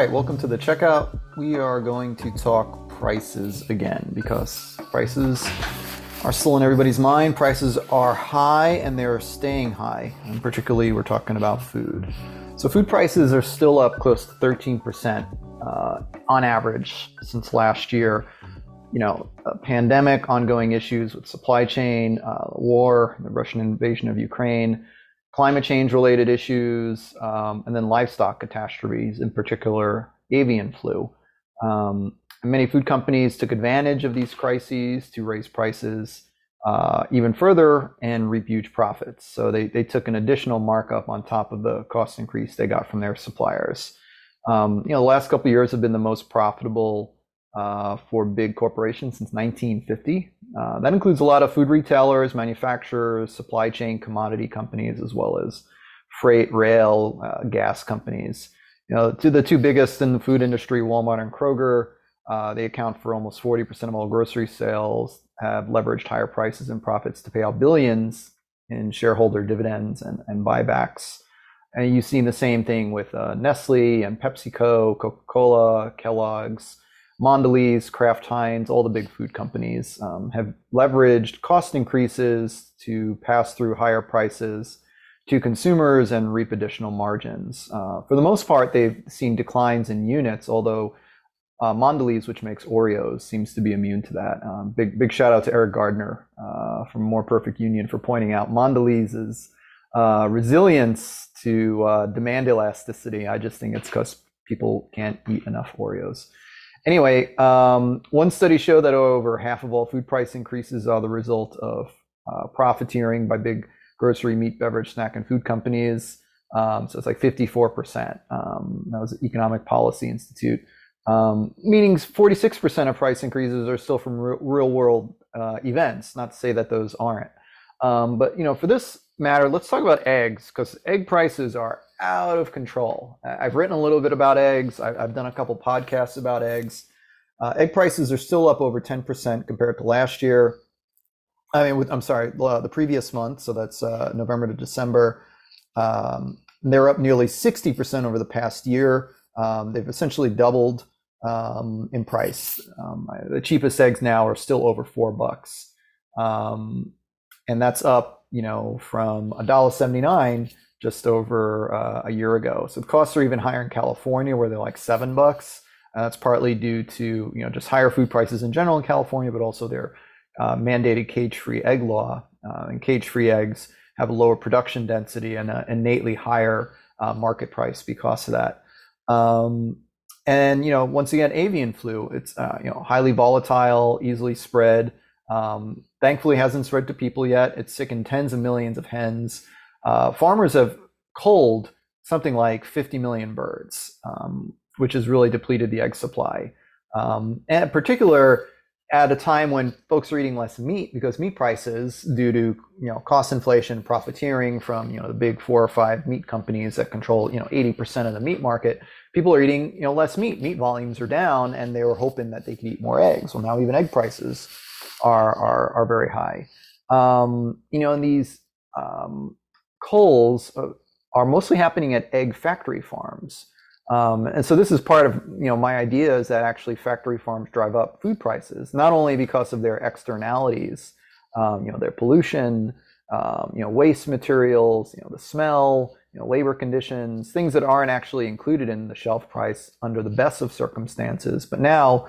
Right, welcome to the checkout. We are going to talk prices again because prices are still in everybody's mind. Prices are high and they're staying high. And particularly, we're talking about food. So, food prices are still up close to 13% uh, on average since last year. You know, pandemic, ongoing issues with supply chain, uh, war, the Russian invasion of Ukraine, climate change related issues, um, and then livestock catastrophes, in particular avian flu. Um, many food companies took advantage of these crises to raise prices uh, even further and reap huge profits. So they, they took an additional markup on top of the cost increase they got from their suppliers. Um, you know, the last couple years have been the most profitable uh, for big corporations since 1950. Uh, that includes a lot of food retailers, manufacturers, supply chain commodity companies, as well as freight, rail, uh, gas companies. You know, to the two biggest in the food industry, Walmart and Kroger, uh, they account for almost 40% of all grocery sales, have leveraged higher prices and profits to pay out billions in shareholder dividends and, and buybacks. And you've seen the same thing with uh, Nestle and PepsiCo, Coca Cola, Kellogg's. Mondelez, Kraft Heinz, all the big food companies um, have leveraged cost increases to pass through higher prices to consumers and reap additional margins. Uh, for the most part, they've seen declines in units, although uh, Mondelez, which makes Oreos, seems to be immune to that. Um, big big shout out to Eric Gardner uh, from More Perfect Union for pointing out Mondelez's uh, resilience to uh, demand elasticity. I just think it's because people can't eat enough Oreos. Anyway, um, one study showed that over half of all food price increases are the result of uh, profiteering by big grocery, meat, beverage, snack, and food companies. Um, so it's like 54%. Um, that was Economic Policy Institute. Um, meaning 46% of price increases are still from re- real world uh, events. Not to say that those aren't. Um, but you know, for this matter, let's talk about eggs because egg prices are out of control. I've written a little bit about eggs. I've done a couple podcasts about eggs. Uh, egg prices are still up over 10% compared to last year. I mean, with, I'm sorry, the previous month. So that's uh, November to December. Um, they're up nearly 60% over the past year. Um, they've essentially doubled um, in price. Um, the cheapest eggs now are still over four bucks, um, and that's up, you know, from a dollar seventy nine just over uh, a year ago. So the costs are even higher in California, where they're like seven bucks. And that's partly due to you know just higher food prices in general in California, but also their uh, mandated cage-free egg law. Uh, and cage-free eggs have a lower production density and an innately higher uh, market price because of that. Um, and you know, once again, avian flu. It's uh, you know highly volatile, easily spread. Um, thankfully, hasn't spread to people yet. It's sickened tens of millions of hens. Uh, farmers have culled something like 50 million birds, um, which has really depleted the egg supply. Um, and in particular, at a time when folks are eating less meat because meat prices, due to you know cost inflation, profiteering from you know the big four or five meat companies that control you know 80% of the meat market, people are eating you know less meat. Meat volumes are down, and they were hoping that they could eat more eggs. Well, now even egg prices are are, are very high. Um, you know, and these um, culls uh, are mostly happening at egg factory farms. Um, and so this is part of you know my idea is that actually factory farms drive up food prices not only because of their externalities, um, you know their pollution, um, you know waste materials, you know the smell, you know labor conditions, things that aren't actually included in the shelf price under the best of circumstances. But now,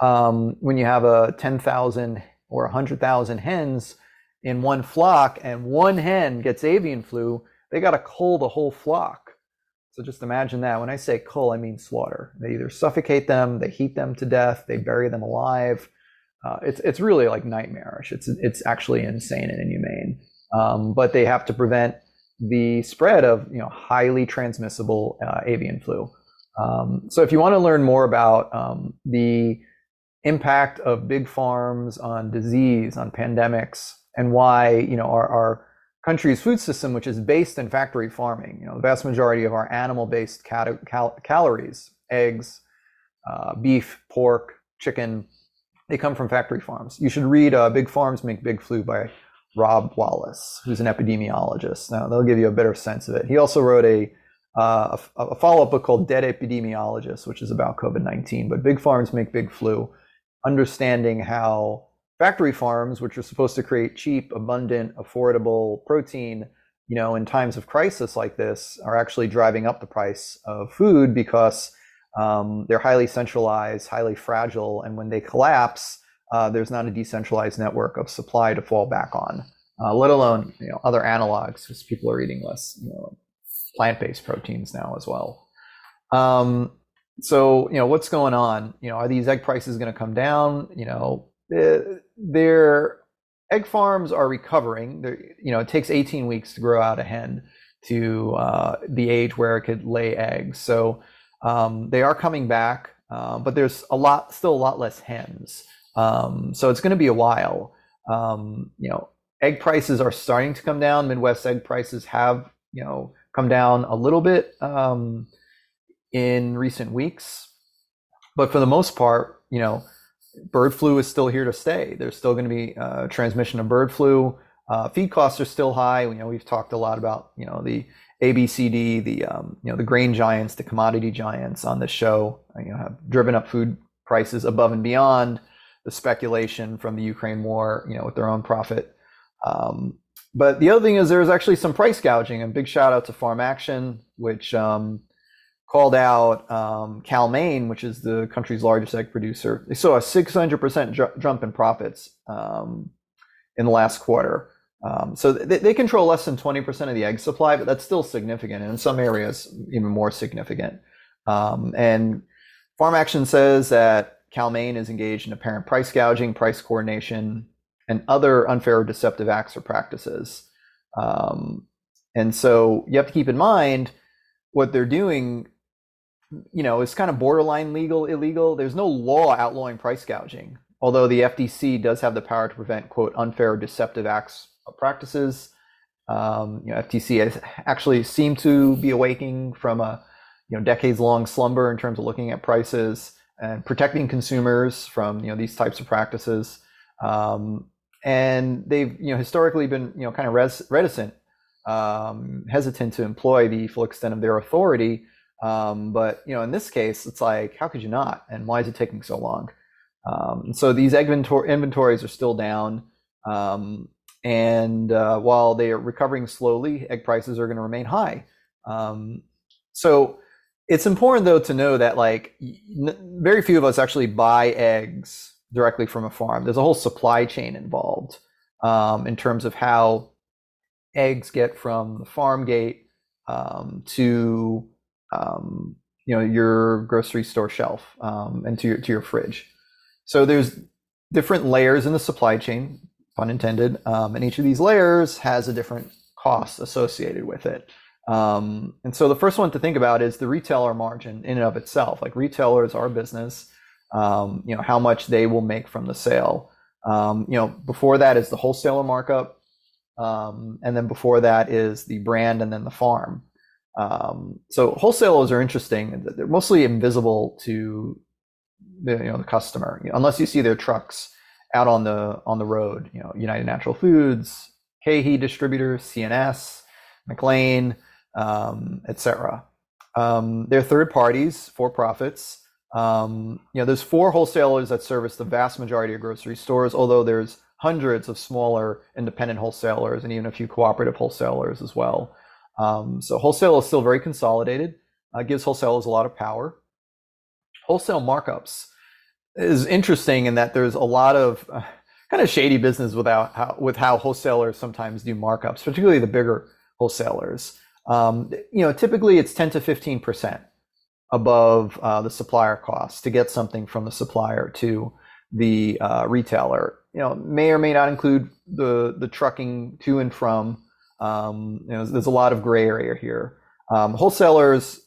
um, when you have a ten thousand or hundred thousand hens in one flock and one hen gets avian flu, they got to cull the whole flock. So just imagine that. When I say cull, I mean slaughter. They either suffocate them, they heat them to death, they bury them alive. Uh, it's it's really like nightmarish. It's it's actually insane and inhumane. Um, but they have to prevent the spread of you know highly transmissible uh, avian flu. Um, so if you want to learn more about um, the impact of big farms on disease, on pandemics, and why you know our, our country's food system, which is based in factory farming, you know the vast majority of our animal-based cal- cal- calories, eggs, uh, beef, pork, chicken, they come from factory farms. You should read uh, "Big Farms Make Big Flu" by Rob Wallace, who's an epidemiologist. Now they'll give you a better sense of it. He also wrote a uh, a, a follow up book called Dead Epidemiologists, which is about COVID 19. But big farms make big flu, understanding how factory farms, which are supposed to create cheap, abundant, affordable protein, you know, in times of crisis like this, are actually driving up the price of food because um, they're highly centralized, highly fragile, and when they collapse, uh, there's not a decentralized network of supply to fall back on, uh, let alone you know other analogs because people are eating less you know, plant-based proteins now as well. Um, so you know what's going on? You know, are these egg prices going to come down? You know, eh, their egg farms are recovering. They're, you know, it takes 18 weeks to grow out a hen to uh, the age where it could lay eggs. So um, they are coming back, uh, but there's a lot, still a lot less hens. Um, so it's going to be a while. Um, you know, egg prices are starting to come down. Midwest egg prices have, you know, come down a little bit um, in recent weeks, but for the most part, you know, bird flu is still here to stay. There's still going to be uh, transmission of bird flu. Uh, feed costs are still high. You know, we've talked a lot about you know the ABCD, the um, you know the grain giants, the commodity giants on this show. You know, have driven up food prices above and beyond the speculation from the Ukraine war. You know, with their own profit. Um, but the other thing is there's actually some price gouging. And big shout out to Farm Action, which um, called out um, Cal-Maine, which is the country's largest egg producer. They saw a 600% jump in profits um, in the last quarter. Um, so they, they, control less than 20% of the egg supply, but that's still significant, and in some areas, even more significant. Um, and Farm Action says that Cal-Maine is engaged in apparent price gouging, price coordination, and other unfair or deceptive acts or practices. Um, and so you have to keep in mind what they're doing you know is kind of borderline legal illegal. There's no law outlawing price gouging although the FTC does have the power to prevent quote unfair or deceptive acts or practices. Um, you know FTC has actually seemed to be awaking from a you know decades long slumber in terms of looking at prices and protecting consumers from you know these types of practices. Um, and they've you know historically been you know kind of res- reticent, um, hesitant to employ the full extent of their authority. Um, but you know, in this case, it's like, how could you not? And why is it taking so long? Um, so these inventories are still down, um, and uh, while they are recovering slowly, egg prices are going to remain high. Um, so it's important though to know that like very few of us actually buy eggs directly from a farm. There's a whole supply chain involved um, in terms of how eggs get from the farm gate um, to um, you know your grocery store shelf um, and to your to your fridge. So there's different layers in the supply chain, pun intended, um, and each of these layers has a different cost associated with it. Um, and so the first one to think about is the retailer margin in and of itself. Like retailers are a business um, you know, how much they will make from the sale. Um, you know, before that is the wholesaler markup, um, and then before that is the brand, and then the farm. Um, so wholesalers are interesting. They're mostly invisible to the, you know the customer, you know, unless you see their trucks out on the on the road. You know, United Natural Foods, KeHE distributors, C&S, McLane, um, etc. Um, they're third parties, for profits. Um, you know, there's four wholesalers that service the vast majority of grocery stores, although there's hundreds of smaller independent wholesalers and even a few cooperative wholesalers as well. Um, so wholesale is still very consolidated. Uh, gives wholesalers a lot of power. Wholesale markups is interesting in that there's a lot of uh, kind of shady business without how, with how wholesalers sometimes do markups, particularly the bigger wholesalers. Um, you know, typically it's 10 to 15 percent above uh, the supplier cost to get something from the supplier to the uh, retailer. You know, may or may not include the the trucking to and from. Um, you know, there's a lot of gray area here. Um, wholesalers,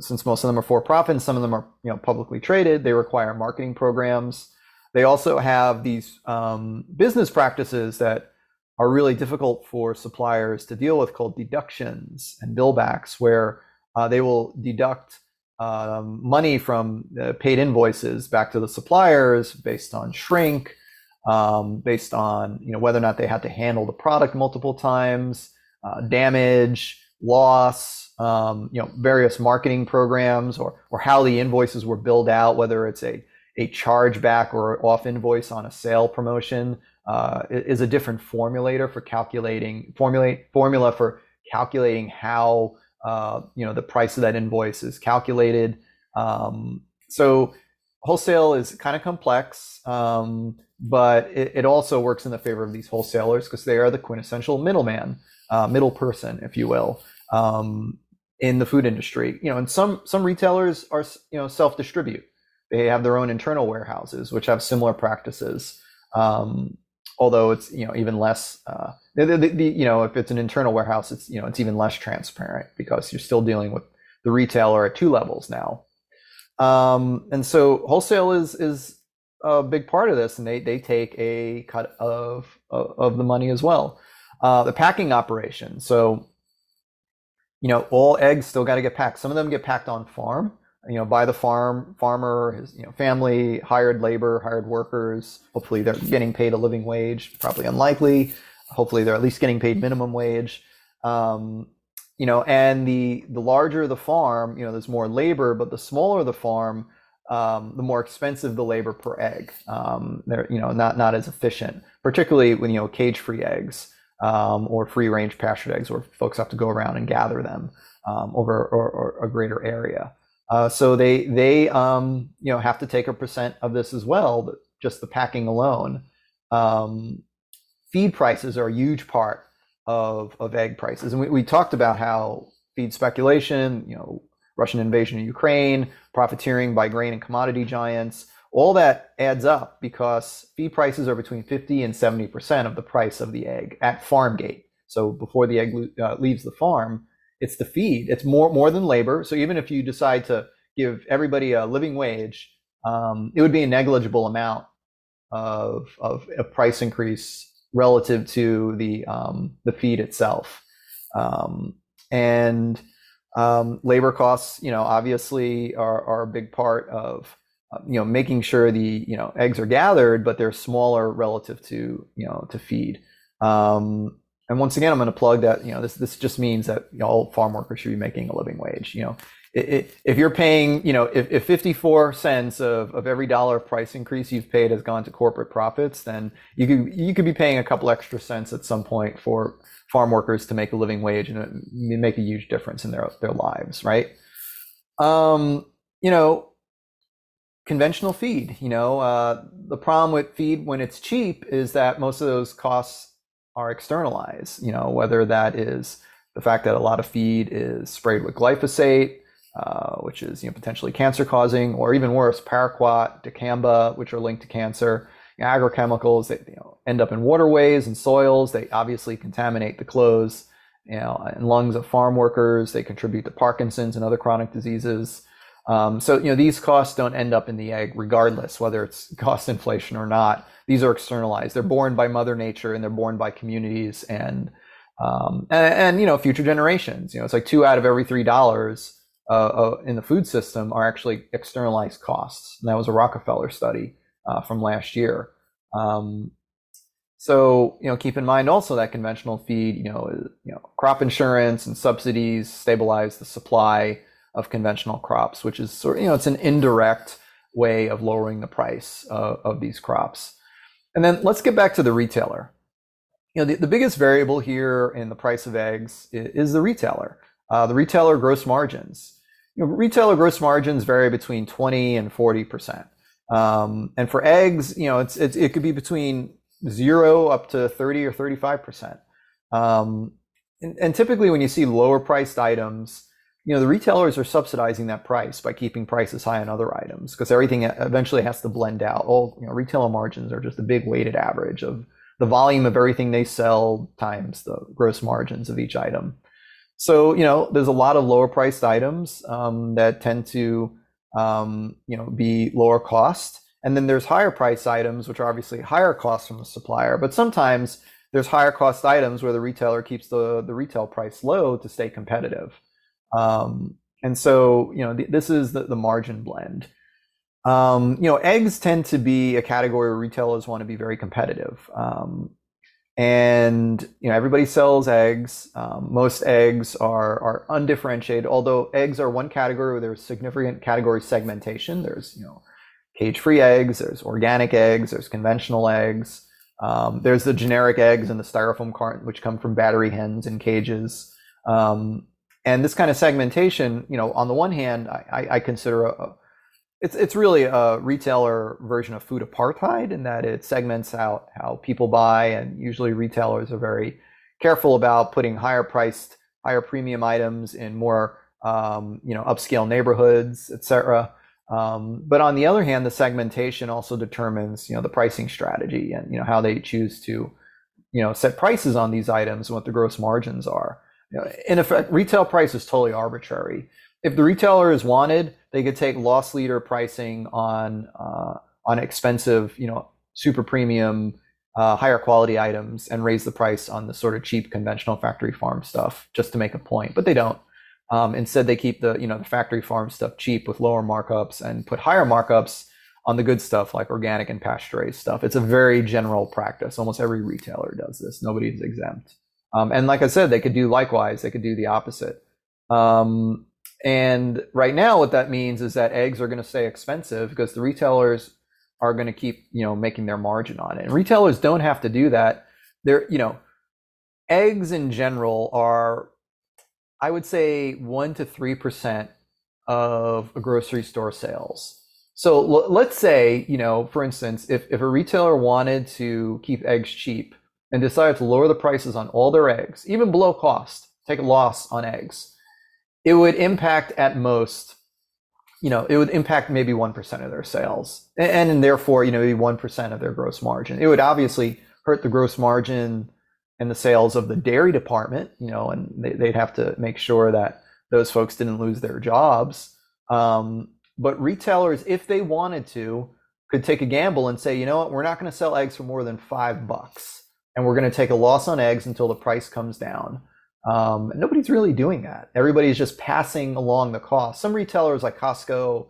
since most of them are for profit, and some of them are you know publicly traded, they require marketing programs. They also have these um, business practices that are really difficult for suppliers to deal with, called deductions and billbacks, where uh, they will deduct um, money from paid invoices back to the suppliers based on shrink, um, based on you know whether or not they had to handle the product multiple times, uh, damage, loss, um, you know, various marketing programs or or how the invoices were billed out, whether it's a a chargeback or off invoice on a sale promotion, uh, is a different formulator for calculating formulate formula for calculating how uh, you know the price of that invoice is calculated. Um, so wholesale is kind of complex, um, but it, it, also works in the favor of these wholesalers because they are the quintessential middleman, uh, middle person, if you will, um, in the food industry. You know, and some some retailers are you know self distribute. They have their own internal warehouses, which have similar practices. Um, although it's you know even less. Uh, the, the, the, you know, if it's an internal warehouse, it's you know it's even less transparent because you're still dealing with the retailer at two levels now. Um, and so wholesale is is a big part of this, and they they take a cut of of, of the money as well. Uh, the packing operation. So, you know, all eggs still got to get packed. Some of them get packed on farm, you know, by the farm farmer, his you know family, hired labor, hired workers. Hopefully, they're getting paid a living wage. Probably unlikely. Hopefully, they're at least getting paid minimum wage. Um, you know, and the the larger the farm, you know, there's more labor, but the smaller the farm, um, the more expensive the labor per egg. Um, they're you know not not as efficient, particularly when you know cage-free eggs um, or free-range pastured eggs, where folks have to go around and gather them um, over or, or a greater area. Uh, so they they um, you know have to take a percent of this as well, just the packing alone. Um, feed prices are a huge part of, of egg prices. And we, we talked about how feed speculation, you know, Russian invasion of Ukraine, profiteering by grain and commodity giants, all that adds up because feed prices are between 50 and 70% of the price of the egg at farm gate. So before the egg uh, leaves the farm, it's the feed. It's more more than labor. So even if you decide to give everybody a living wage, um, it would be a negligible amount of, of a price increase relative to the um, the feed itself. Um, and um, labor costs, you know, obviously are, are a big part of you know making sure the you know eggs are gathered, but they're smaller relative to you know to feed. Um, and once again, I'm going to plug that you know this this just means that you know, all farm workers should be making a living wage. You know, if you're paying, you know, if, if 54 cents of, of every dollar of price increase you've paid has gone to corporate profits, then you could you could be paying a couple extra cents at some point for farm workers to make a living wage and make a huge difference in their their lives, right? Um, you know, conventional feed. You know, uh, the problem with feed when it's cheap is that most of those costs are externalized. You know, whether that is the fact that a lot of feed is sprayed with glyphosate uh, which is you know, potentially cancer causing, or even worse, paraquat, dicamba, which are linked to cancer. You know, agrochemicals that you know, end up in waterways and soils. They obviously contaminate the clothes you know, and lungs of farm workers. They contribute to Parkinson's and other chronic diseases. Um, so you know these costs don't end up in the egg, regardless whether it's cost inflation or not. These are externalized. They're borne by Mother Nature and they're borne by communities and um, and, and, you know future generations. You know it's like two out of every three dollars uh, uh, in the food system are actually externalized costs. And that was a Rockefeller study uh, from last year. Um, so you know, keep in mind also that conventional feed, you know, you know, crop insurance and subsidies stabilize the supply of conventional crops, which is sort of, you know, it's an indirect way of lowering the price uh, of these crops. And then let's get back to the retailer. You know, the, the biggest variable here in the price of eggs is, is the retailer. Uh, the retailer gross margins you know, retailer gross margins vary between 20 and 40 percent. Um, and for eggs, you know, it's, it's, it could be between zero up to 30 or 35 percent. Um, and, and, typically, when you see lower priced items, you know, the retailers are subsidizing that price by keeping prices high on other items because everything eventually has to blend out. All you know, retailer margins are just a big weighted average of the volume of everything they sell times the gross margins of each item. So you know, there's a lot of lower priced items um, that tend to um, you know be lower cost, and then there's higher price items which are obviously higher cost from the supplier. But sometimes there's higher cost items where the retailer keeps the the retail price low to stay competitive. Um, and so you know th- this is the, the margin blend. Um, you know, eggs tend to be a category where retailers want to be very competitive. Um, and you know everybody sells eggs. Um, most eggs are are undifferentiated. Although eggs are one category where there's significant category segmentation. There's you know cage-free eggs. There's organic eggs. There's conventional eggs. Um, there's the generic eggs in the styrofoam carton, which come from battery hens in cages. Um, and this kind of segmentation, you know, on the one hand, I, I consider a, it's it's really a retailer version of food apartheid in that it segments out how people buy, and usually retailers are very careful about putting higher priced, higher premium items in more um, you know upscale neighborhoods, etc. Um, but on the other hand, the segmentation also determines you know the pricing strategy and you know how they choose to you know set prices on these items and what the gross margins are. Know, in effect, retail price is totally arbitrary if the retailer is wanted, they could take loss leader pricing on uh, on expensive, you know, super premium, uh, higher quality items and raise the price on the sort of cheap conventional factory farm stuff just to make a point. But they don't. Um, instead, they keep the you know the factory farm stuff cheap with lower markups and put higher markups on the good stuff like organic and pasture raised stuff. It's a very general practice. Almost every retailer does this. Nobody is exempt. Um, and like I said, they could do likewise. They could do the opposite. Um, and right now, what that means is that eggs are going to stay expensive because the retailers are going to keep, you know, making their margin on it. And retailers don't have to do that. They're, you know, eggs in general are, I would say, one to three percent of a grocery store sales. So l- let's say, you know, for instance, if, if a retailer wanted to keep eggs cheap and decided to lower the prices on all their eggs, even below cost, take a loss on eggs it would impact at most, you know, it would impact maybe 1% of their sales and, and therefore, you know, maybe 1% of their gross margin. It would obviously hurt the gross margin and the sales of the dairy department, you know, and they, would have to make sure that those folks didn't lose their jobs. Um, but retailers, if they wanted to, could take a gamble and say, you know what, we're not going to sell eggs for more than five bucks, and we're going to take a loss on eggs until the price comes down. Um, nobody's really doing that. Everybody's just passing along the cost. Some retailers like Costco,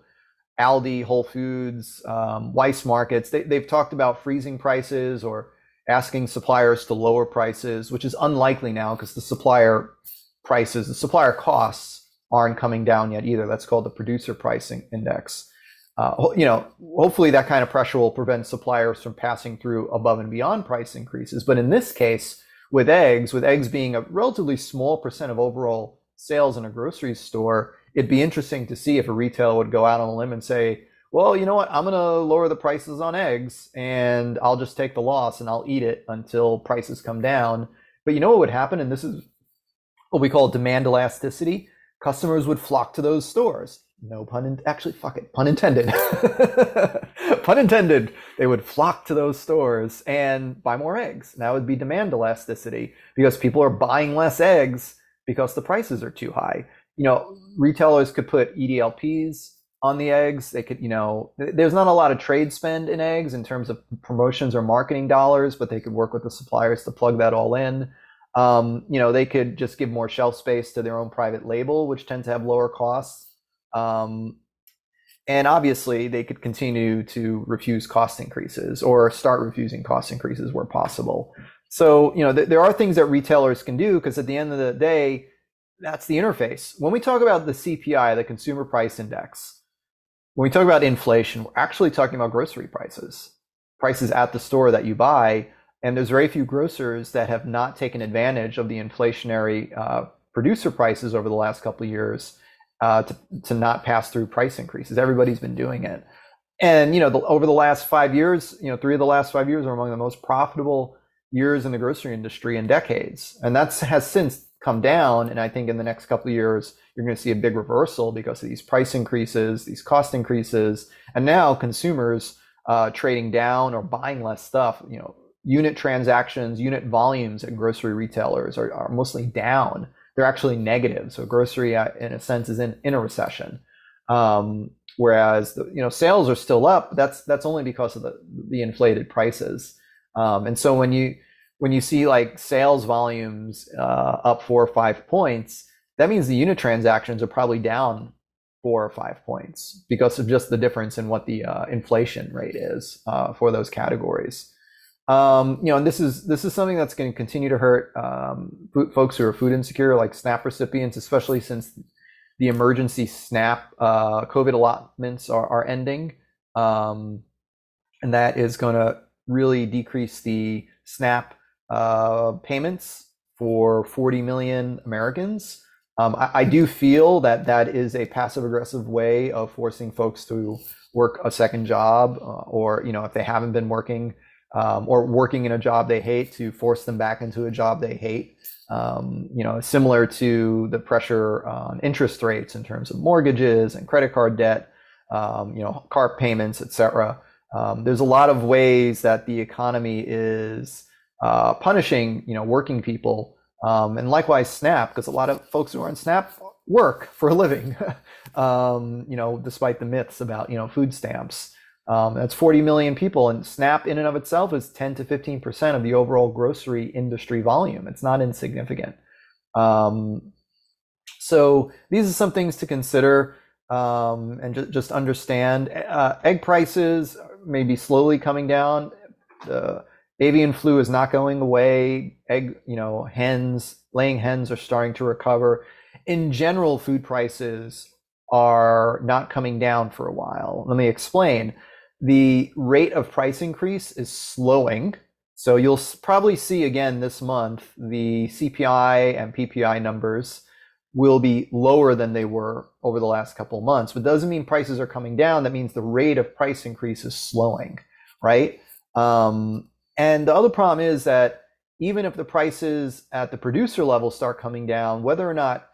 Aldi, Whole Foods, um, Weis Markets, they, they've talked about freezing prices or asking suppliers to lower prices, which is unlikely now because the supplier prices, the supplier costs aren't coming down yet either. That's called the producer pricing index. Uh, you know, hopefully that kind of pressure will prevent suppliers from passing through above and beyond price increases. But in this case, with eggs, with eggs being a relatively small percent of overall sales in a grocery store, it'd be interesting to see if a retailer would go out on a limb and say, well, you know what? I'm going to lower the prices on eggs and I'll just take the loss and I'll eat it until prices come down. But you know what would happen? And this is what we call demand elasticity. Customers would flock to those stores no pun in, actually fuck it. Pun intended. Pun intended. They would flock to those stores and buy more eggs. That would be demand elasticity because people are buying less eggs because the prices are too high. You know retailers could put edlps on the eggs. They could you know there's not a lot of trade spend in eggs in terms of promotions or marketing dollars but they could work with the suppliers to plug that all in. Um, you know they could just give more shelf space to their own private label which tend to have lower costs um, and obviously, they could continue to refuse cost increases or start refusing cost increases where possible. So, you know, th- there are things that retailers can do because at the end of the day, that's the interface. When we talk about the CPI, the Consumer Price Index, when we talk about inflation, we're actually talking about grocery prices, prices at the store that you buy. And there's very few grocers that have not taken advantage of the inflationary uh, producer prices over the last couple of years uh, to, to not pass through price increases. Everybody's been doing it. And, you know, the, over the last five years, you know, three of the last five years are among the most profitable years in the grocery industry in decades. And that has since come down. And I think in the next couple of years, you're going to see a big reversal because of these price increases, these cost increases, and now consumers uh, trading down or buying less stuff. You know, unit transactions, unit volumes at grocery retailers are, are mostly down they're actually negative. So grocery, uh, in a sense, is in, in a recession. Um, whereas the, you know sales are still up. That's that's only because of the the inflated prices. Um, and so when you when you see like sales volumes uh, up four or five points, that means the unit transactions are probably down four or five points because of just the difference in what the uh, inflation rate is uh, for those categories. Um, you know, and this is this is something that's going to continue to hurt um, folks who are food insecure, like SNAP recipients, especially since the emergency SNAP uh, COVID allotments are, are ending, um, and that is going to really decrease the SNAP uh, payments for 40 million Americans. Um, I, I, do feel that that is a passive aggressive way of forcing folks to work a second job, uh, or you know, if they haven't been working um, or working in a job they hate, to force them back into a job they hate. Um, you know, similar to the pressure on interest rates in terms of mortgages and credit card debt, um, you know, car payments, etc. Um, there's a lot of ways that the economy is uh, punishing, you know, working people um, and likewise, SNAP, because a lot of folks who are on SNAP work for a living, um, you know, despite the myths about, you know, food stamps. Um, that's 40 million people, and SNAP in and of itself is 10 to 15% of the overall grocery industry volume. It's not insignificant. Um, so these are some things to consider um, and ju- just understand. Uh, egg prices may be slowly coming down. The avian flu is not going away. Egg, you know, hens, laying hens are starting to recover. In general, food prices are not coming down for a while. Let me explain. The rate of price increase is slowing. So you'll probably see again this month the CPI and PPI numbers will be lower than they were over the last couple of months. But doesn't mean prices are coming down. That means the rate of price increase is slowing, right? Um, and the other problem is that even if the prices at the producer level start coming down, whether or not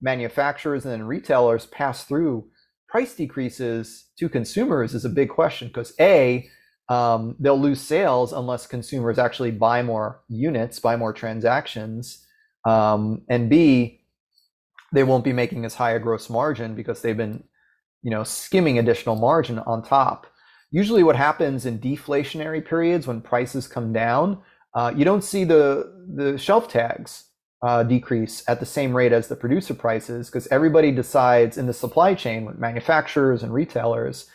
manufacturers and retailers pass through price decreases to consumers is a big question because A, um, they'll lose sales unless consumers actually buy more units, buy more transactions. Um, and B, they won't be making as high a gross margin because they've been, you know, skimming additional margin on top usually what happens in deflationary periods when prices come down, uh, you don't see the the shelf tags uh, decrease at the same rate as the producer prices because everybody decides in the supply chain with manufacturers and retailers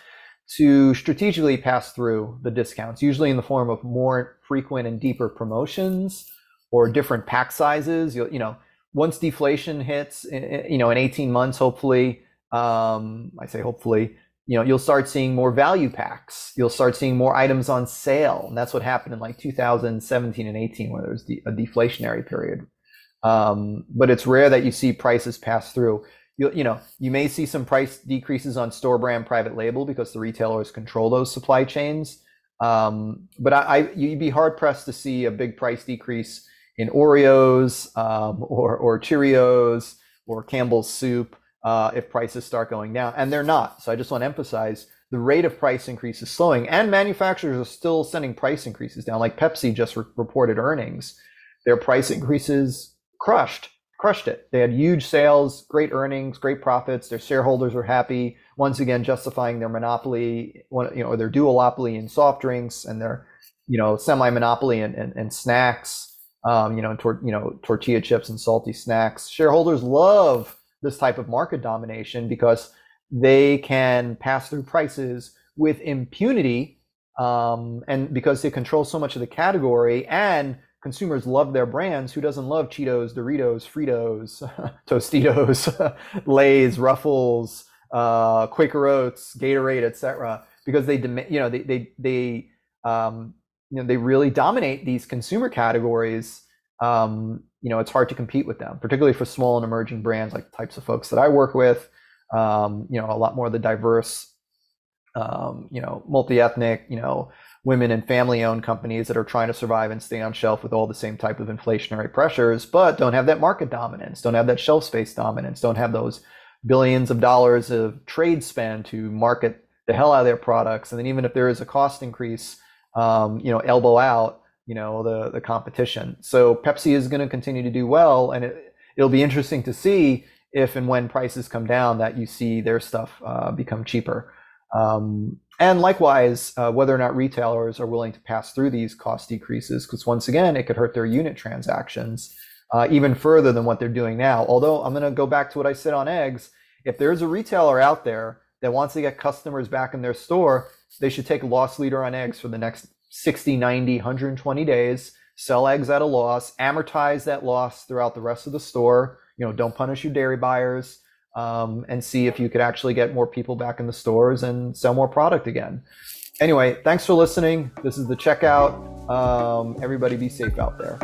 to strategically pass through the discounts, usually in the form of more frequent and deeper promotions or different pack sizes. You, you know, once deflation hits, you know, in 18 months, hopefully, um, I say hopefully, you know you'll start seeing more value packs. You'll start seeing more items on sale. And that's what happened in like 2017 and 18 where there was a deflationary period um, but it's rare that you see prices pass through you, you know you may see some price decreases on store brand private label because the retailers control those supply chains um, but I, I, you'd be hard pressed to see a big price decrease in oreos um, or, or cheerios or campbell's soup uh, if prices start going down, and they're not. So I just want to emphasize the rate of price increase is slowing, and manufacturers are still sending price increases down. Like Pepsi just re- reported earnings, their price increases crushed, crushed it. They had huge sales, great earnings, great profits. Their shareholders were happy. Once again, justifying their monopoly, you know, their duopoly in soft drinks and their, you know, semi-monopoly in, in, in snacks. Um, you know, tor- you know, tortilla chips and salty snacks. Shareholders love this type of market domination because they can pass through prices with impunity um, and because they control so much of the category and consumers love their brands. Who doesn't love cheetos doritos fritos tostitos lays ruffles uh, quaker oats gatorade etc because they you know they they, they um, you know they really dominate these consumer categories. Um, you know it's hard to compete with them, particularly for small and emerging brands like the types of folks that I work with. Um, you know, a lot more of the diverse, um, you know, multi-ethnic, you know, women and family-owned companies that are trying to survive and stay on shelf with all the same type of inflationary pressures, but don't have that market dominance, don't have that shelf space dominance, don't have those billions of dollars of trade spend to market the hell out of their products, and then even if there is a cost increase, um, you know, elbow out you know the the competition. So Pepsi is going to continue to do well, and it, it'll be interesting to see if and when prices come down that you see their stuff uh, become cheaper. Um, and likewise, uh, whether or not retailers are willing to pass through these cost decreases, because once again, it could hurt their unit transactions uh, even further than what they're doing now. Although I'm going to go back to what I said on eggs. If there's a retailer out there that wants to get customers back in their store, they should take a loss leader on eggs for the next 60, 90, 120 days, sell eggs at a loss, amortize that loss throughout the rest of the store. You know, don't punish your dairy buyers, um, and see if you could actually get more people back in the stores and sell more product again. Anyway, thanks for listening. This is the checkout. Um, everybody be safe out there.